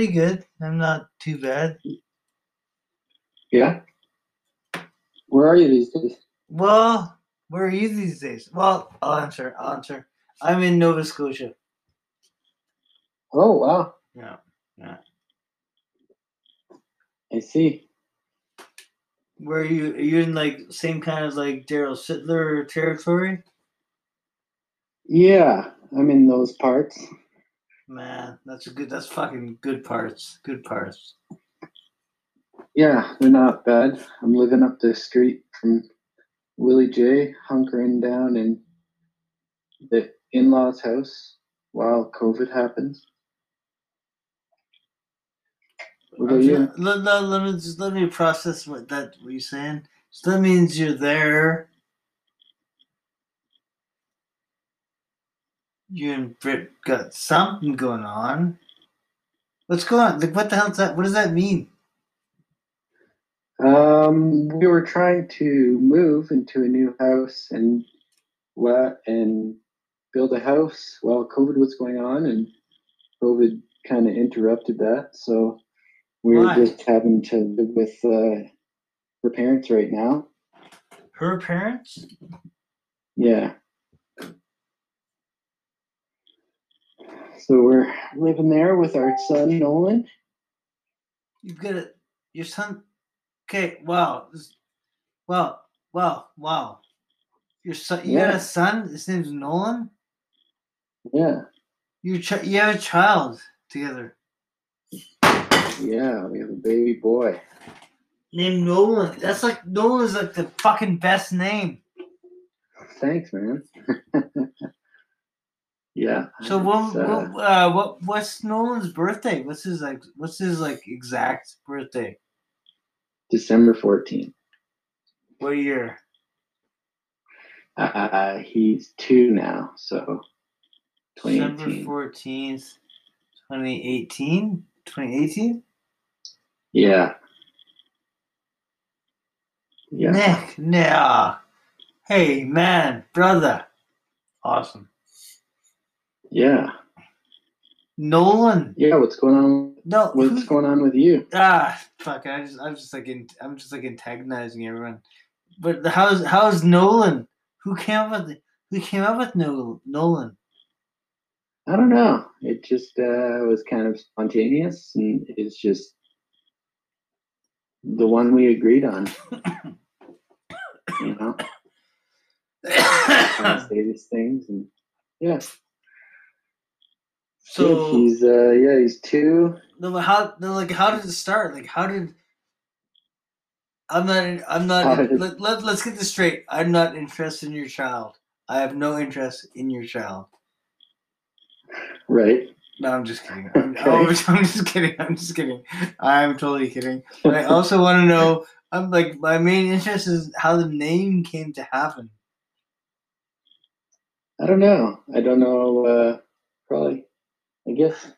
pretty good. I'm not too bad. Yeah. Where are you these days? Well, where are you these days? Well, I'll answer. I'll answer. I'm in Nova Scotia. Oh wow, Yeah. Yeah. I see. Where are you? Are you in like same kind of like Daryl Sittler territory? Yeah, I'm in those parts. Man, that's a good. That's fucking good parts. Good parts. Yeah, they're not bad. I'm living up the street from Willie J, hunkering down in the in-laws' house while COVID happens. What about you? Let, let, let me just let me process what that what you're saying. So that means you're there. You and Britt got something going on. What's going on? Like, what the hell's that? What does that mean? Um, we were trying to move into a new house and what and build a house while COVID was going on, and COVID kind of interrupted that. So we were Why? just having to live with uh, her parents right now. Her parents? Yeah. So we're living there with our son Nolan. You've got a your son. Okay, wow, wow, wow, wow. Your son, you got a son. His name's Nolan. Yeah, You ch- you have a child together yeah, we have a baby boy. named Nolan. That's like Nolan's like the fucking best name. Thanks, man. yeah. So what, uh, what, uh, what what's Nolan's birthday? What's his like? What's his like exact birthday? December 14th. What year? Uh, he's two now, so December 2018. fourteenth, 2018? 2018? Yeah. Yeah. Nick, nah. Hey, man, brother. Awesome. Yeah. Nolan. Yeah. What's going on? No, What's who- going on with you? ah, fuck. I just, I'm just like, in, I'm just like antagonizing everyone. But how's, how's Nolan? Who came up with, who came up with Nolan? Nolan. I don't know. It just uh, was kind of spontaneous, and it's just the one we agreed on. you know, say these things, and yeah. So, he's uh, yeah, he's two. no, but how, no, like, how did it start? Like, how did? I'm not. I'm not. did- Let, let, let's get this straight. I'm not interested in your child. I have no interest in your child. Right. No, I'm just kidding. I'm, Okay. I'm just kidding. I'm just kidding. I'm totally kidding. But I also want to know. I'm like my main interest is how the name came to happen. I don't know. I don't know. Uh, probably. I guess.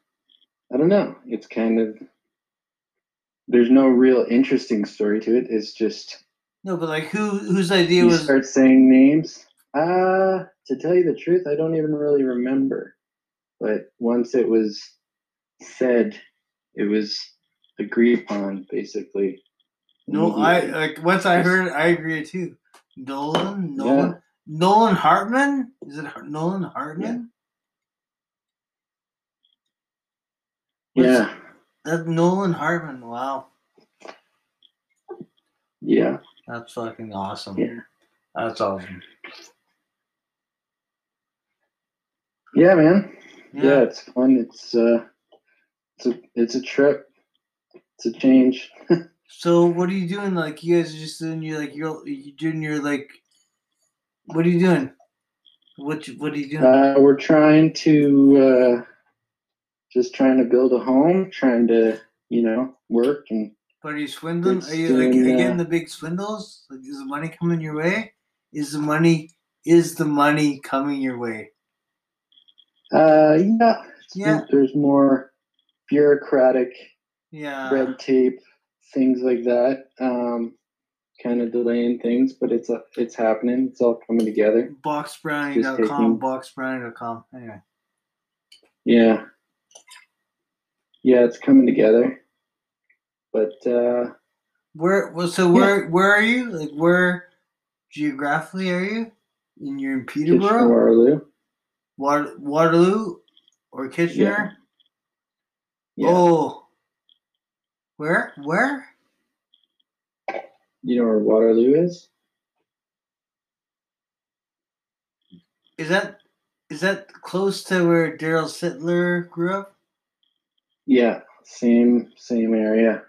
I don't know. It's kind of. There's no real interesting story to it. It's just No, but like who whose idea you was? start saying names. Uh, to tell you the truth, I don't even really remember. But once it was said, it was agreed upon, basically. No, I like once I heard, it, I agree too. Nolan, Nolan, Nolan Hartman. Is it Nolan Hartman? Yeah. That Nolan Hartman. Wow, Yeah. that's fucking awesome. Yeah. That's awesome. Yeah, man. Yeah. Yeah, it's fun. It's uh, it's a it's a trip. It's a change. So what are you doing? Like you guys are just doing your like you're you doing your like. What are you doing? What you- what are you doing? Uh, we're trying to uh, just trying to build a home, trying to you know work and But are you swindling? Are you like are you getting uh, the big swindles? Like is the money coming your way? Is the money is the money coming your way? uh, yeah, Yeah. There's more bureaucratic Yeah. red tape, things like that. Um, kind of delaying things, but it's a, it's happening. It's all coming together. Boxbrownie.com, boxbrownie.com. Anyway. Yeah. Yeah, it's coming together. But uh, Where? Well, so where? Where are you? Like where? Geographically, are you? In you're in Kitchener Peterborough, Waterloo. Water, Waterloo, or Kitchener? Yeah. Oh, where? Where? You know where Waterloo is? Is that is that close to where Daryl Sittler grew up? Yeah, same same area.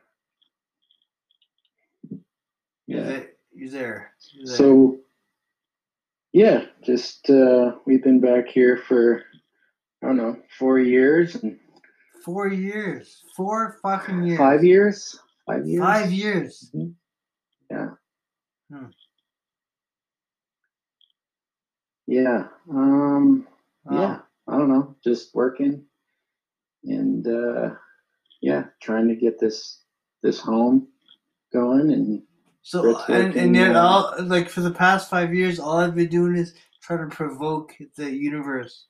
Yeah. He's there. He's there. So yeah, just uh we've been back here for I don't know, four years and four years, four fucking years, five years. Five years. five years. Yeah. Hmm. Yeah. Um Wow. yeah, I don't know, just working and uh yeah, trying to get this this home going and So and, and yet uh, all like for the past five years, all I've been doing is trying to provoke the universe.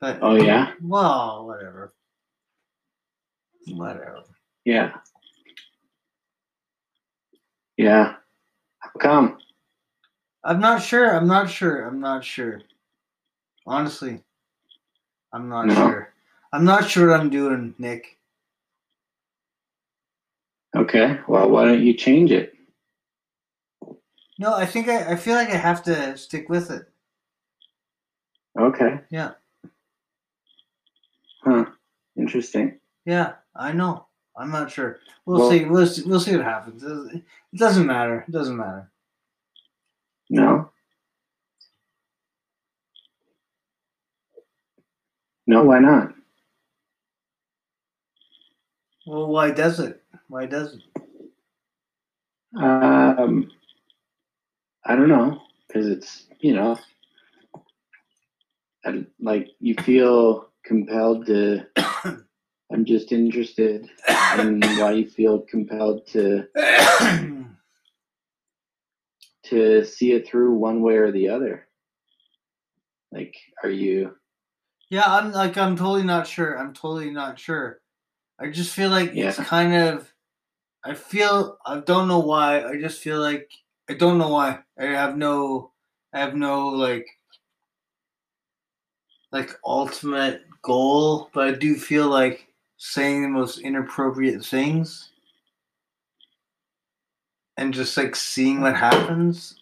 But oh yeah, well, whatever, whatever. yeah. Yeah. How come? I'm not sure. I'm not sure. I'm not sure. Honestly, I'm not No? sure. I'm not sure what I'm doing, Nick. Okay. Well why don't you change it? No, I think I, I feel like I have to stick with it. Okay. Yeah. Huh. Interesting. Yeah, I know. I'm not sure. We'll, Well- see. We'll see. We'll see what happens. It doesn't matter. It doesn't matter. No? No, why not? Well, why does it? Why does it? Um, I don't know, because it's you know, I, like you feel compelled to. I'm just interested in why you feel compelled to to see it through one way or the other. Like, are you? yeah, I'm like I'm totally not sure. I'm totally not sure. I just feel like it's kind of. I feel I don't know why. I just feel like I don't know why. I have no. I have no like. Like ultimate goal, but I do feel like saying the most inappropriate things. And just like seeing what happens.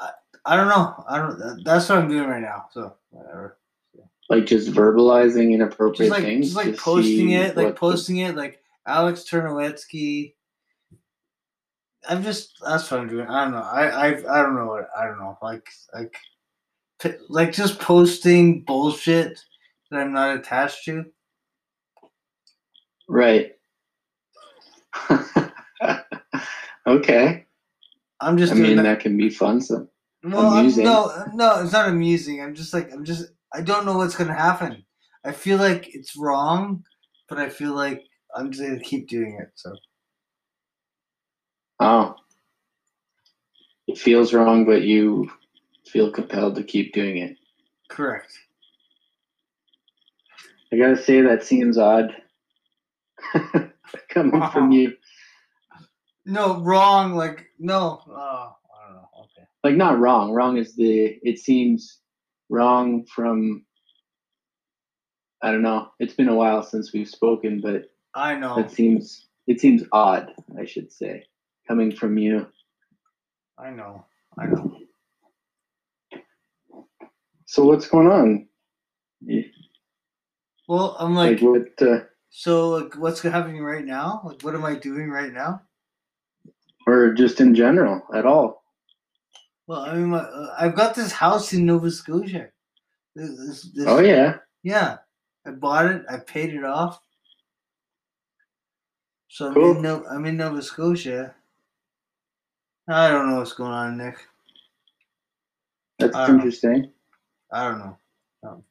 I, I don't know. I don't. That's what I'm doing right now. So whatever. Like just verbalizing inappropriate just like things just like posting it, like what the- posting it, like Alex Ternowetsky. I'm just that's what I'm doing. I don't know. I I I don't know what I don't know. Like like like just posting bullshit that I'm not attached to. right okay I'm just i mean that. that can be fun so well, no, no, it's not amusing. I'm just like I'm just I don't know what's gonna happen. I feel like it's wrong, but I feel like I'm just gonna keep doing it. So oh it feels wrong but you feel compelled to keep doing it correct. i gotta say that seems odd coming from you No, wrong. Like no. Oh, I don't know. Okay. like not wrong wrong is the it seems wrong from i don't know it's been a while since we've spoken but I know. that seems it seems odd i should say coming from you I know. I know. so what's going on You- Well, I'm like, like, what uh, so like, what's happening right now? Like, what am I doing right now? or just in general at all Well, I mean, my, uh, I've got this house in Nova Scotia. This, this, this, oh yeah yeah. I bought it. I paid it off. So I'm, in no, I'm in Nova Scotia. I don't know what's going on, Nick. that's I don't know. interesting I don't know. Um,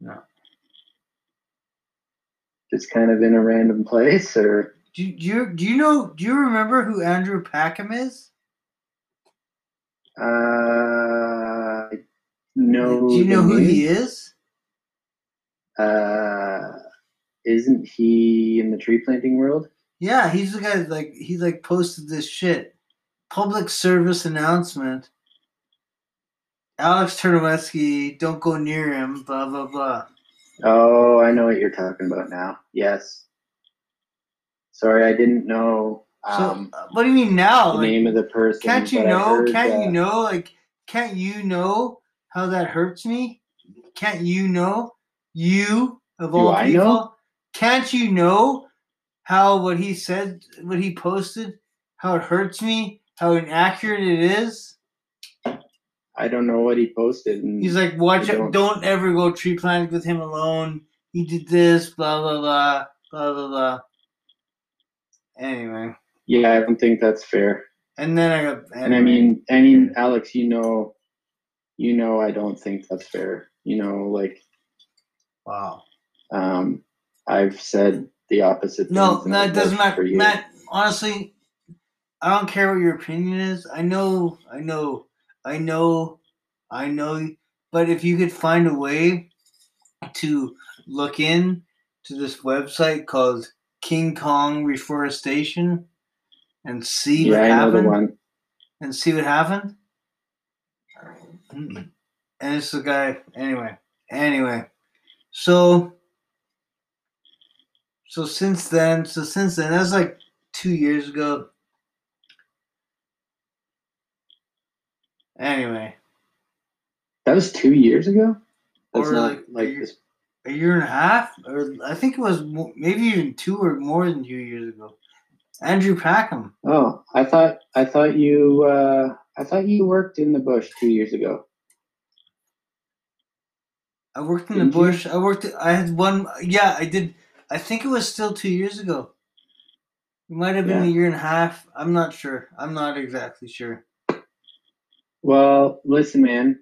no. just kind of in a random place or Do, do you do you know? Do you remember who Andrew Packham is? Uh no do you know who he is? uh isn't he in the tree planting world? Yeah, he's the guy that, like he like posted this shit. Public service announcement. Alex Ternowetsky, don't go near him, blah blah blah. Oh, I know what you're talking about now. Yes. Sorry, I didn't know um, uh, what do you mean now? the Like, name of the person. can't you know? Can't that- you know? Like, can't you know how that hurts me? Can't you know? You of all I people, know? can't you know how what he said, what he posted, how it hurts me, how inaccurate it is? I don't know what he posted. And He's like, watch it. don't. Don't ever go tree planting with him alone. He did this, blah blah blah, blah blah blah. Anyway, yeah, I don't think that's fair. and then I got. And I mean, I mean, Alex, you know, you know, I don't think that's fair. You know, like, wow. um, I've said the opposite. No, no, it doesn't matter. Matt, honestly, I don't care what your opinion is. I know, I know, I know, I know. But if you could find a way to look in to this website called King Kong Reforestation and see yeah, what I happened, and see what happened. And it's the guy. Anyway, anyway. So, so since then, so since then, that's like two years ago. Anyway, That was two years ago. That's Or not like a year- this. a year and a half, or I think it was maybe even two or more than two years ago. Andrew Packham. Oh, I thought I thought you uh, I thought you worked in the bush two years ago. I worked in Didn't the you? bush. I worked. I had one. Yeah, I did. I think it was still two years ago. It might have been Yeah. a year and a half. I'm not sure. I'm not exactly sure. Well, listen, man,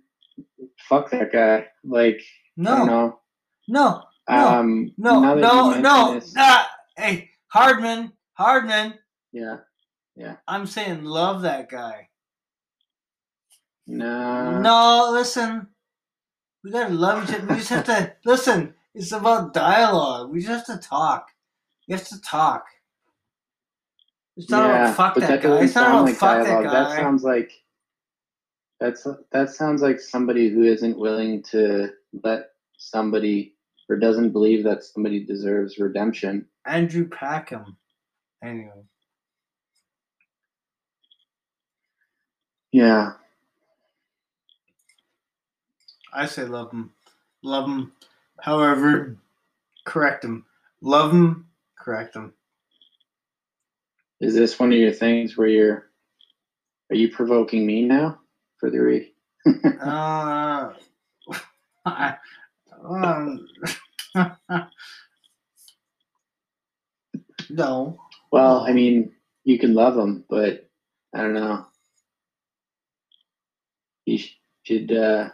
fuck that guy. Like, No, no, no, Um, no, no, no. this- Ah, hey, Hartman, Hartman. Yeah, Yeah. I'm saying love that guy. No. no, listen. We gotta love each other. We just have to listen. It's about dialogue. We just have to talk. You have to talk. It's not yeah, about fuck that, that guy. It's not about like fuck dialogue. that That, sounds like that's that sounds like somebody who isn't willing to let somebody or doesn't believe that somebody deserves redemption. Andrew Packham. Anyway, Yeah, I say love them. Love them. However, correct them. Love them. Correct them. is this one of your things where you're are you provoking me now for the re? Uh, um, no. Well, I mean, you can love him, but I don't know. He should uh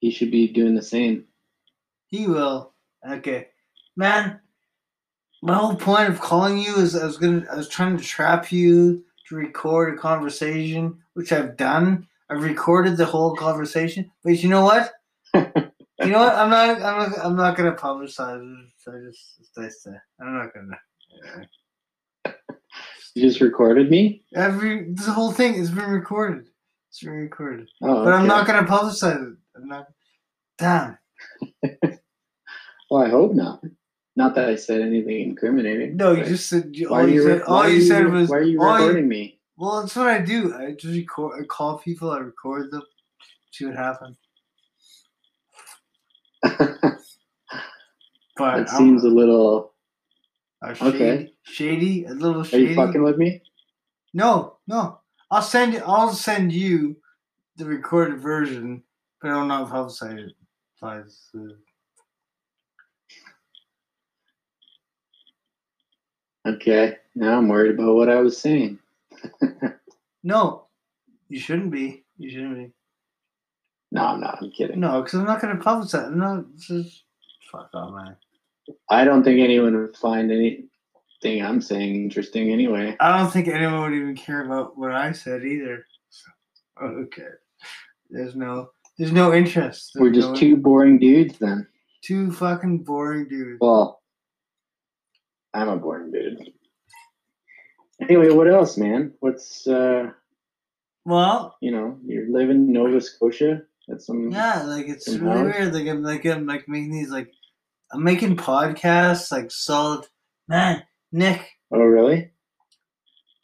he should be doing the same. He will. Okay, man. My whole point of calling you is I was gonna I was trying to trap you to record a conversation, which I've done. I've recorded the whole conversation, but you know what? you know what? I'm not. I'm not. I'm not gonna publicize it. I just. It's nice to. I'm not gonna. You just recorded me? Every this whole thing has been recorded. It's been recorded, Oh, but I'm not gonna publicize it. I'm not. Damn. Well, I hope not. Not that I said anything incriminating. No, you just said. you- All you you, said. re- All are you said was. why are you recording me? Well, that's what I do. I just record. I call people. I record them. See what happens. But I'm- seems a little. Uh, shady, okay. shady, a little shady. Are you fucking with me? No, no. I'll send. I'll send you the recorded version, but I'll not publicize it. Publicize it. Okay. Now I'm worried about what I was saying. No, you shouldn't be. You shouldn't be. No, I'm not. I'm kidding. No, because I'm not going to publicize. it. No, just fuck off, man. I don't think anyone would find anything I'm saying interesting anyway. I don't think anyone would even care about what I said either. So, okay. There's no. There's no interest. We're just no- two boring dudes then. two fucking boring dudes. Well, I'm a boring dude. Anyway, what else, man? What's uh Well, you know, you're living in Nova Scotia. That's some yeah, like it's really house? weird. Like I'm like I'm like making these like I'm making podcasts like solid man, Nick. Oh really?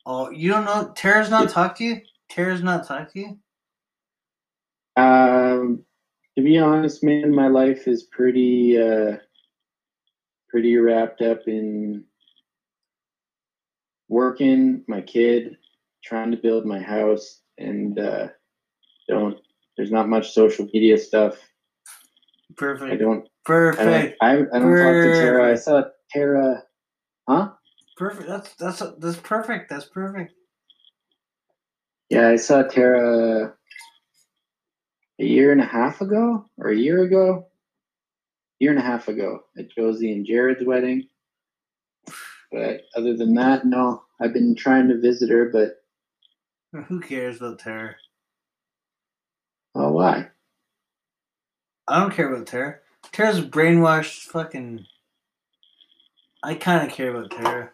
Oh, you don't know Tara's not talked to you? Tara's not talked to you? Um to be honest, man, my life is pretty uh pretty wrapped up in working, my kid, trying to build my house and uh don't there's not much social media stuff. Perfect. I don't Perfect. I, I don't talk to Tara. I saw Tara huh? Perfect. That's that's that's perfect. That's perfect. Yeah, I saw Tara a year and a half ago or a year ago. Year and a half ago at Josie and Jared's wedding. But other than that, no. I've been trying to visit her, but Who cares about Tara? oh why? I don't care about Tara. Tara's brainwashed fucking I kinda care about Tara.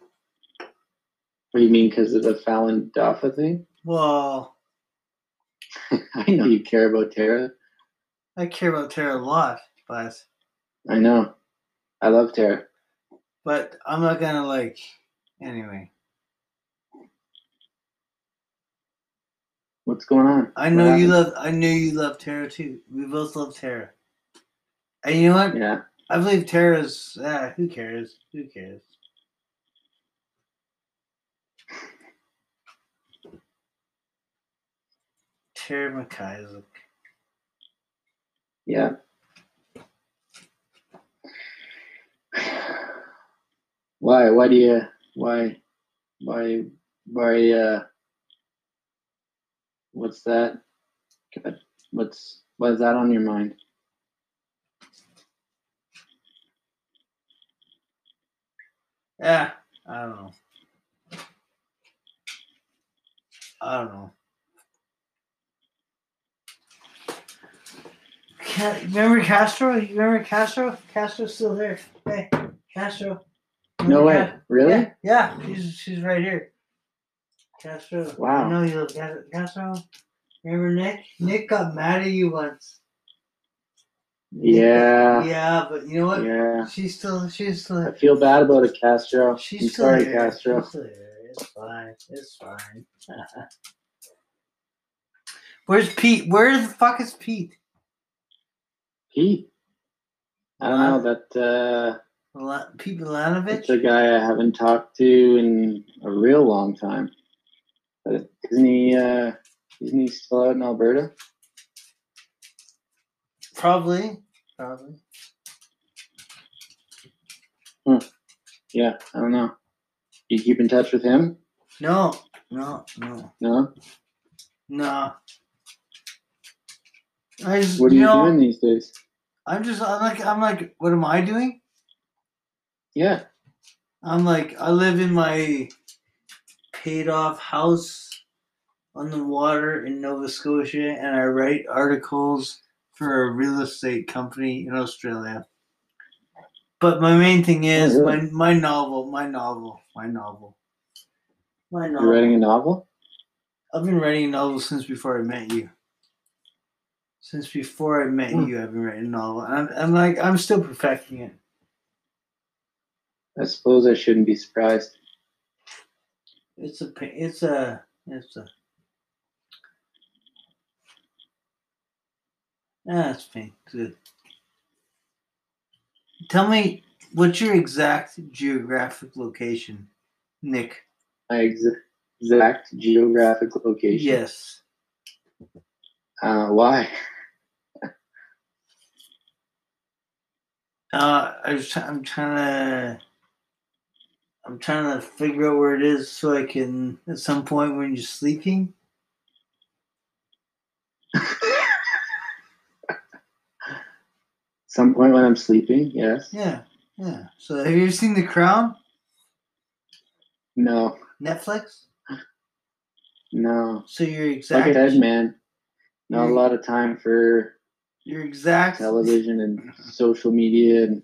What do you mean because of the Falun Dafa thing? Well, I know you care about Tara. I care about Tara a lot, but I know. I love Tara. but I'm not gonna like anyway. What's going on? I know you love I knew you love Tara too. We both love Tara. And you know what? Yeah. I believe Tara's ah, who cares? Who cares? Tara MacIsaac. Yeah. Why? Why do you? Why? Why? Why? Uh, what's that? What's what is that on your mind? Yeah, I don't know. I don't know. Remember Castro? You remember Castro? Castro's still there. Hey, Castro. No way. Ca- Really? Yeah, yeah. She's she's right here. Castro. Wow. I know you love Ca- Castro. Remember Nick? Nick got mad at you once. Yeah. yeah, but you know what? Yeah. She's still she's still I feel bad about it, Castro. She's I'm still sorry, here. Castro. She's still here. It's fine. It's fine. Where's Pete? Where the fuck is Pete? Pete. I don't know that. Uh, La- Pete that's Milanovich? a guy I haven't talked to in a real long time. But isn't he? Uh, isn't he still out in Alberta? Probably. Probably. Hmm. Yeah, I don't know. You keep in touch with him? No. No. No. No. No. I just, What are you you know, doing these days? I'm just, I'm like, I'm like, what am I doing? Yeah. I'm like, I live in my paid off house on the water in Nova Scotia, and I write articles for a real estate company in Australia. But my main thing is Oh, really? my my novel, my novel, my novel, my novel. You're writing a novel? I've been writing novels since before I met you. Since before I met Hmm. you, I've been writing a novel. And I'm, I'm like, I'm still perfecting it. I suppose I shouldn't be surprised. It's a, it's a, it's a. It's pain. Good. Tell me, what's your exact geographic location, Nick? My ex- exact geographic location. Yes. Uh, why? Uh, I was, I'm trying to, I'm trying to figure out where it is so I can, at some point when you're sleeping. Some point when I'm sleeping, yes. Yeah, yeah. So have you ever seen The Crown? No, Netflix? no. So your Like exact, I said, man, not a lot of time for your exact, television and social media and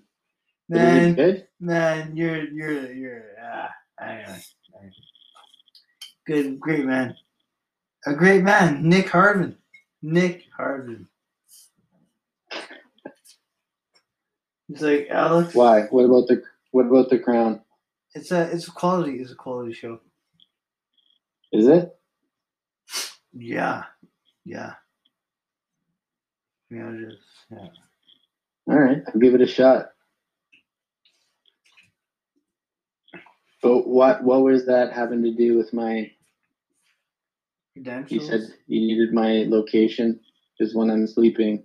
Man, good? man, you're you're you're ah, anyway. Good, great man. A great man, Nick Harvin. Nick Harvin. He's like Alex. Why? What about the what about the crown? It's a it's a quality it's a quality show. Is it? Yeah, yeah. Yeah, it is. Yeah. All right, I'll give it a shot. But what what was that having to do with my? Credentials. You said you needed my location because when I'm sleeping.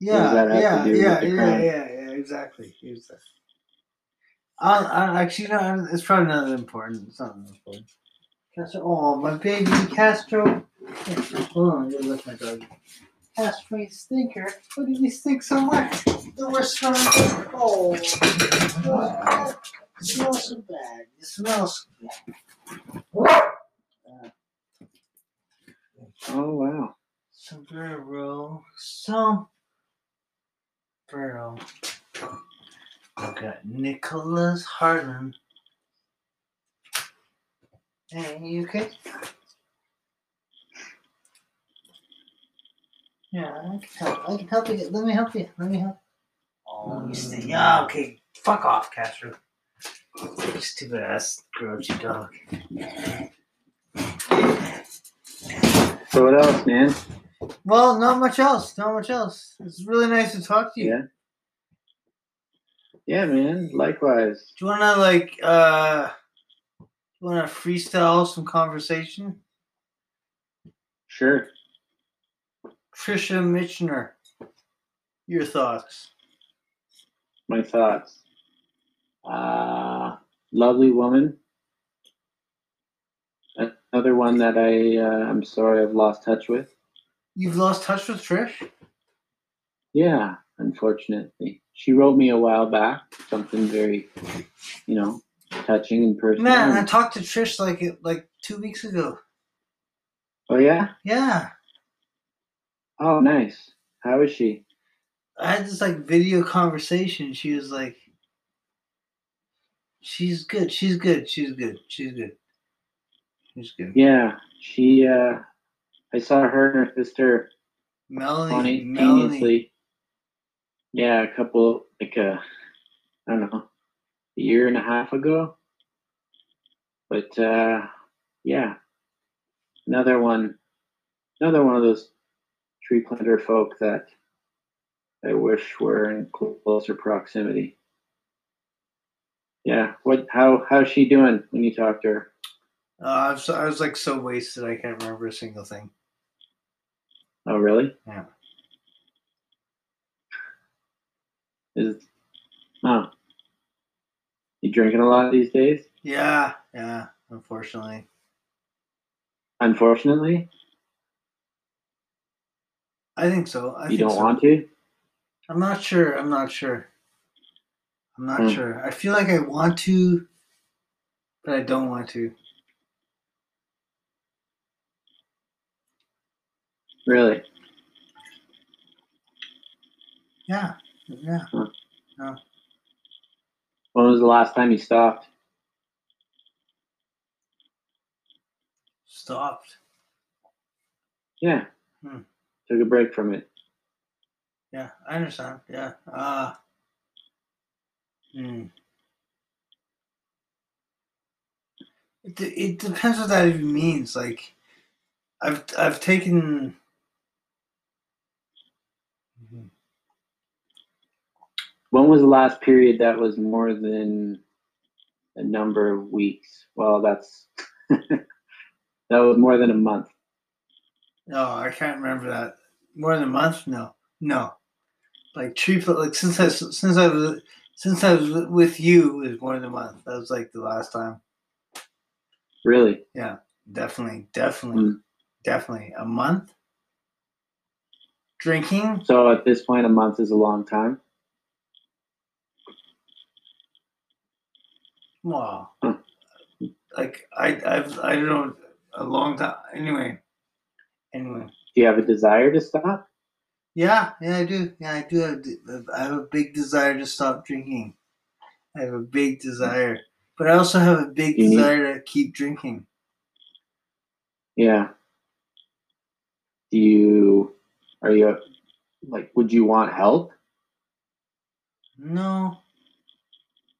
Yeah, that have to yeah, yeah, yeah, yeah, yeah, exactly. exactly. I, I actually no, it's probably not that important. It's not that important. Castro, oh my baby Castro. Hold on, I gotta lift my dog. Castro, you stinker. What did you stink so much? The worst smell. Oh, oh, it smells so bad. It smells so bad. Oh wow! Sombrero, sombrero. I got Nicholas Harlan. Hey, you okay? Yeah, I can help. I can help you. Let me help you. Let me help. Oh, you stay. Yeah, okay. Fuck off, Castro. You stupid ass grouchy dog. So what else, man? Well, not much else. Not much else. It's really nice to talk to you. Yeah. Yeah, man. Likewise. Do you wanna like uh you wanna freestyle some conversation? Sure. Trisha Mitchner. Your thoughts. My thoughts. Uh, lovely woman. Another one that I uh, I'm sorry I've lost touch with. You've lost touch with Trish? Yeah, unfortunately. She wrote me a while back something very, you know, touching and personal. Man, I talked to Trish like it like two weeks ago. oh yeah. Yeah. Oh, nice. How is she? I had this like video conversation. She was like She's good. She's good. She's good. She's good. She's good. Yeah, she. uh I saw her and her sister Melanie. Melanie. Yeah, a couple like a, I don't know, a year and a half ago. But uh yeah, another one, another one of those tree planter folk that I wish were in closer proximity. Yeah, what? How how's she doing when you talk to her? Uh, I, was, I was like so wasted I can't remember a single thing. Oh, really? Yeah. Is oh, you drinking a lot these days? Yeah, yeah, unfortunately. Unfortunately, I think so. I you think don't so. want to. I'm not sure. I'm not sure. I'm not Hmm. sure. I feel like I want to, but I don't want to. Really? Yeah, yeah. When was the last time you stopped? Stopped. Yeah. Hmm. Took a break from it. Yeah, I understand. Yeah. Uh, hmm. It, it depends what that even means. Like, I've I've taken. When was the last period that was more than a number of weeks? Well, that's that was more than a month. No, I can't remember that. More than a month? No, no. Like tree, pl- like since I since I was since I was with you, it was more than a month. That was like the last time. Really? Yeah, definitely, definitely, Mm. definitely a month. Drinking? So at this point, a month is a long time. Wow. Like I, I've, I don't know, a long time. Anyway, anyway. Do you have a desire to stop? Yeah, yeah, I do. Yeah, I do have. I have a big desire to stop drinking. I have a big desire, but I also have a big You need- desire to keep drinking. Yeah. Do you are you like would you want help? No.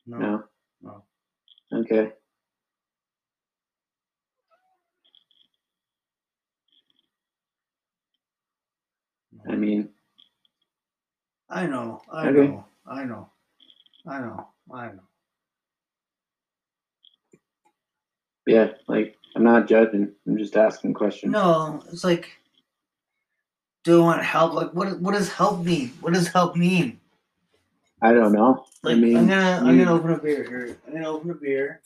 No. No. Okay. I mm-hmm. mean, I know. I Okay. know. I know. I know. I know. yeah, like I'm not judging. I'm just asking questions. No, it's like, do I want help? Like, what? What does help mean? What does help mean? I don't know. Like, I mean, I'm gonna, I'm gonna open a beer here. I'm gonna open a beer.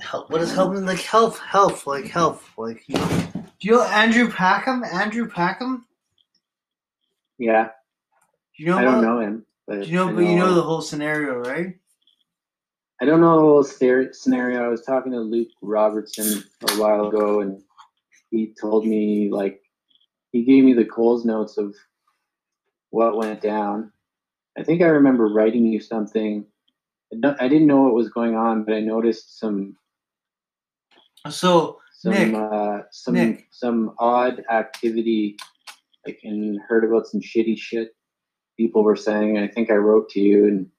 Help. What does help mean? Like health, health, like health, like. You know, do you know Andrew Packham? Andrew Packham? yeah, Do you know? I don't know him, but Do you know? I But you know the whole scenario, right? I don't know the whole scenario. I was talking to Luke Robertson a while ago, and he told me like he gave me the Coles notes of what went down. I think I remember writing you something. I I didn't know what was going on, but I noticed some So some Nick, uh, some Nick. some odd activity. Like and heard about some shitty shit people were saying. I think I wrote to you and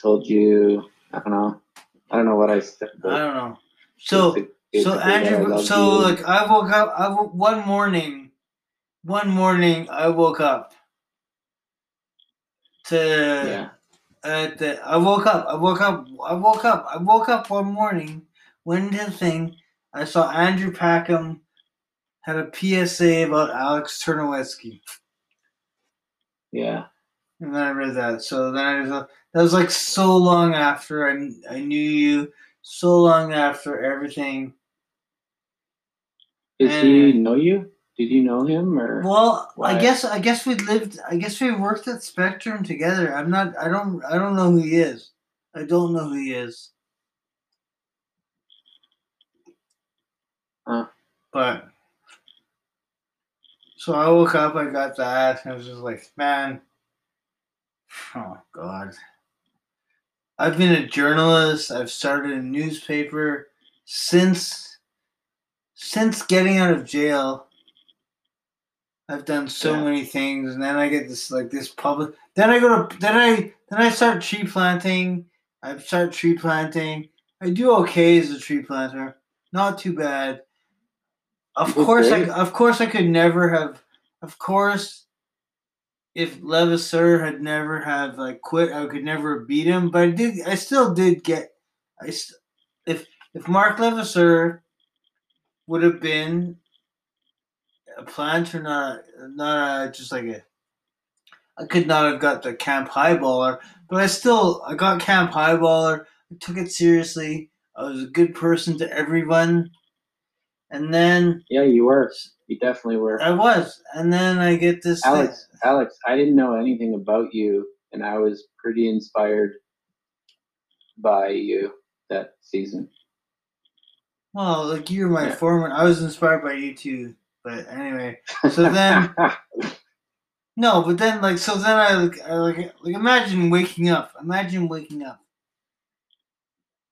told you. I don't know. I don't know what I said. I don't know. So so Andrew, so you. like I woke up. I wo- one morning, one morning I woke up to yeah, uh, the, I woke up. I woke up. I woke up. I woke up one morning. Went into the thing. I saw Andrew Packham had a PSA about Alex Ternowetsky, yeah, and then I read that. So then I was, uh, that was like so long after I I knew you. So long after everything. Does he Uh, know you? Did you know him or? Well? I guess I guess we lived. I guess we worked at Spectrum together. I'm not. I don't. I don't know who he is. I don't know who he is. Huh. But so I woke up. I got that. And I was just like, man. Oh God. I've been a journalist. I've started a newspaper since since getting out of jail. I've done so Yeah. many things, and then I get this like this public. Then I go to then I then I start tree planting. I start tree planting. I do okay as a tree planter, not too bad. Of Good course, I of course I could never have. Of course, if Levasseur had never have like quit, I could never beat him. But I did. I still did get. I st- if if Mark Levasseur would have been a planter, not not a, just like a. I could not have got the camp highballer, but I still I got camp highballer. I took it seriously. I was a good person to everyone, and then Yeah, you were. You definitely were. I was, and then I get this. thing- Alex, Alex, I didn't know anything about you, and I was pretty inspired by you that season. Oh, well, like you're my Yeah. foreman. I was inspired by you too. But anyway, so then no, but then like so then I like I, like like imagine waking up. Imagine waking up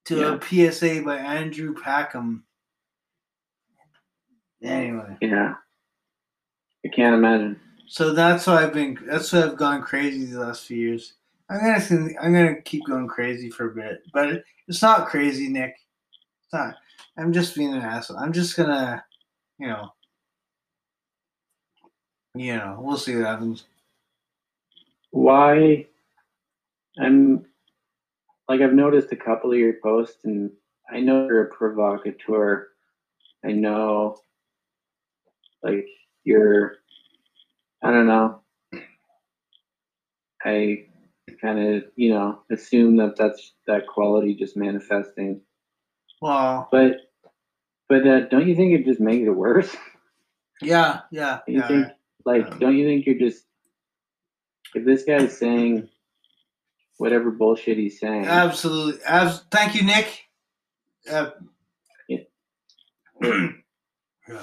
to a PSA by Andrew Packham. Anyway, yeah, I can't imagine. so that's why I've been. That's why I've gone crazy the last few years. I'm gonna I'm gonna keep going crazy for a bit, but it, it's not crazy, Nick. It's not. I'm just being an asshole. I'm just gonna, you know, you know, we'll see what happens. Why? I'm like I've noticed a couple of your posts, and I know you're a provocateur. I know, like you're. I don't know. I kind of, you know, assume that that's that quality just manifesting. Well, But, but uh, don't you think it just makes it worse? yeah, yeah, You yeah. think, like, don't you think you're just if this guy's saying whatever bullshit he's saying, Absolutely. Abs- thank you, Nick. Uh, Yeah. yeah.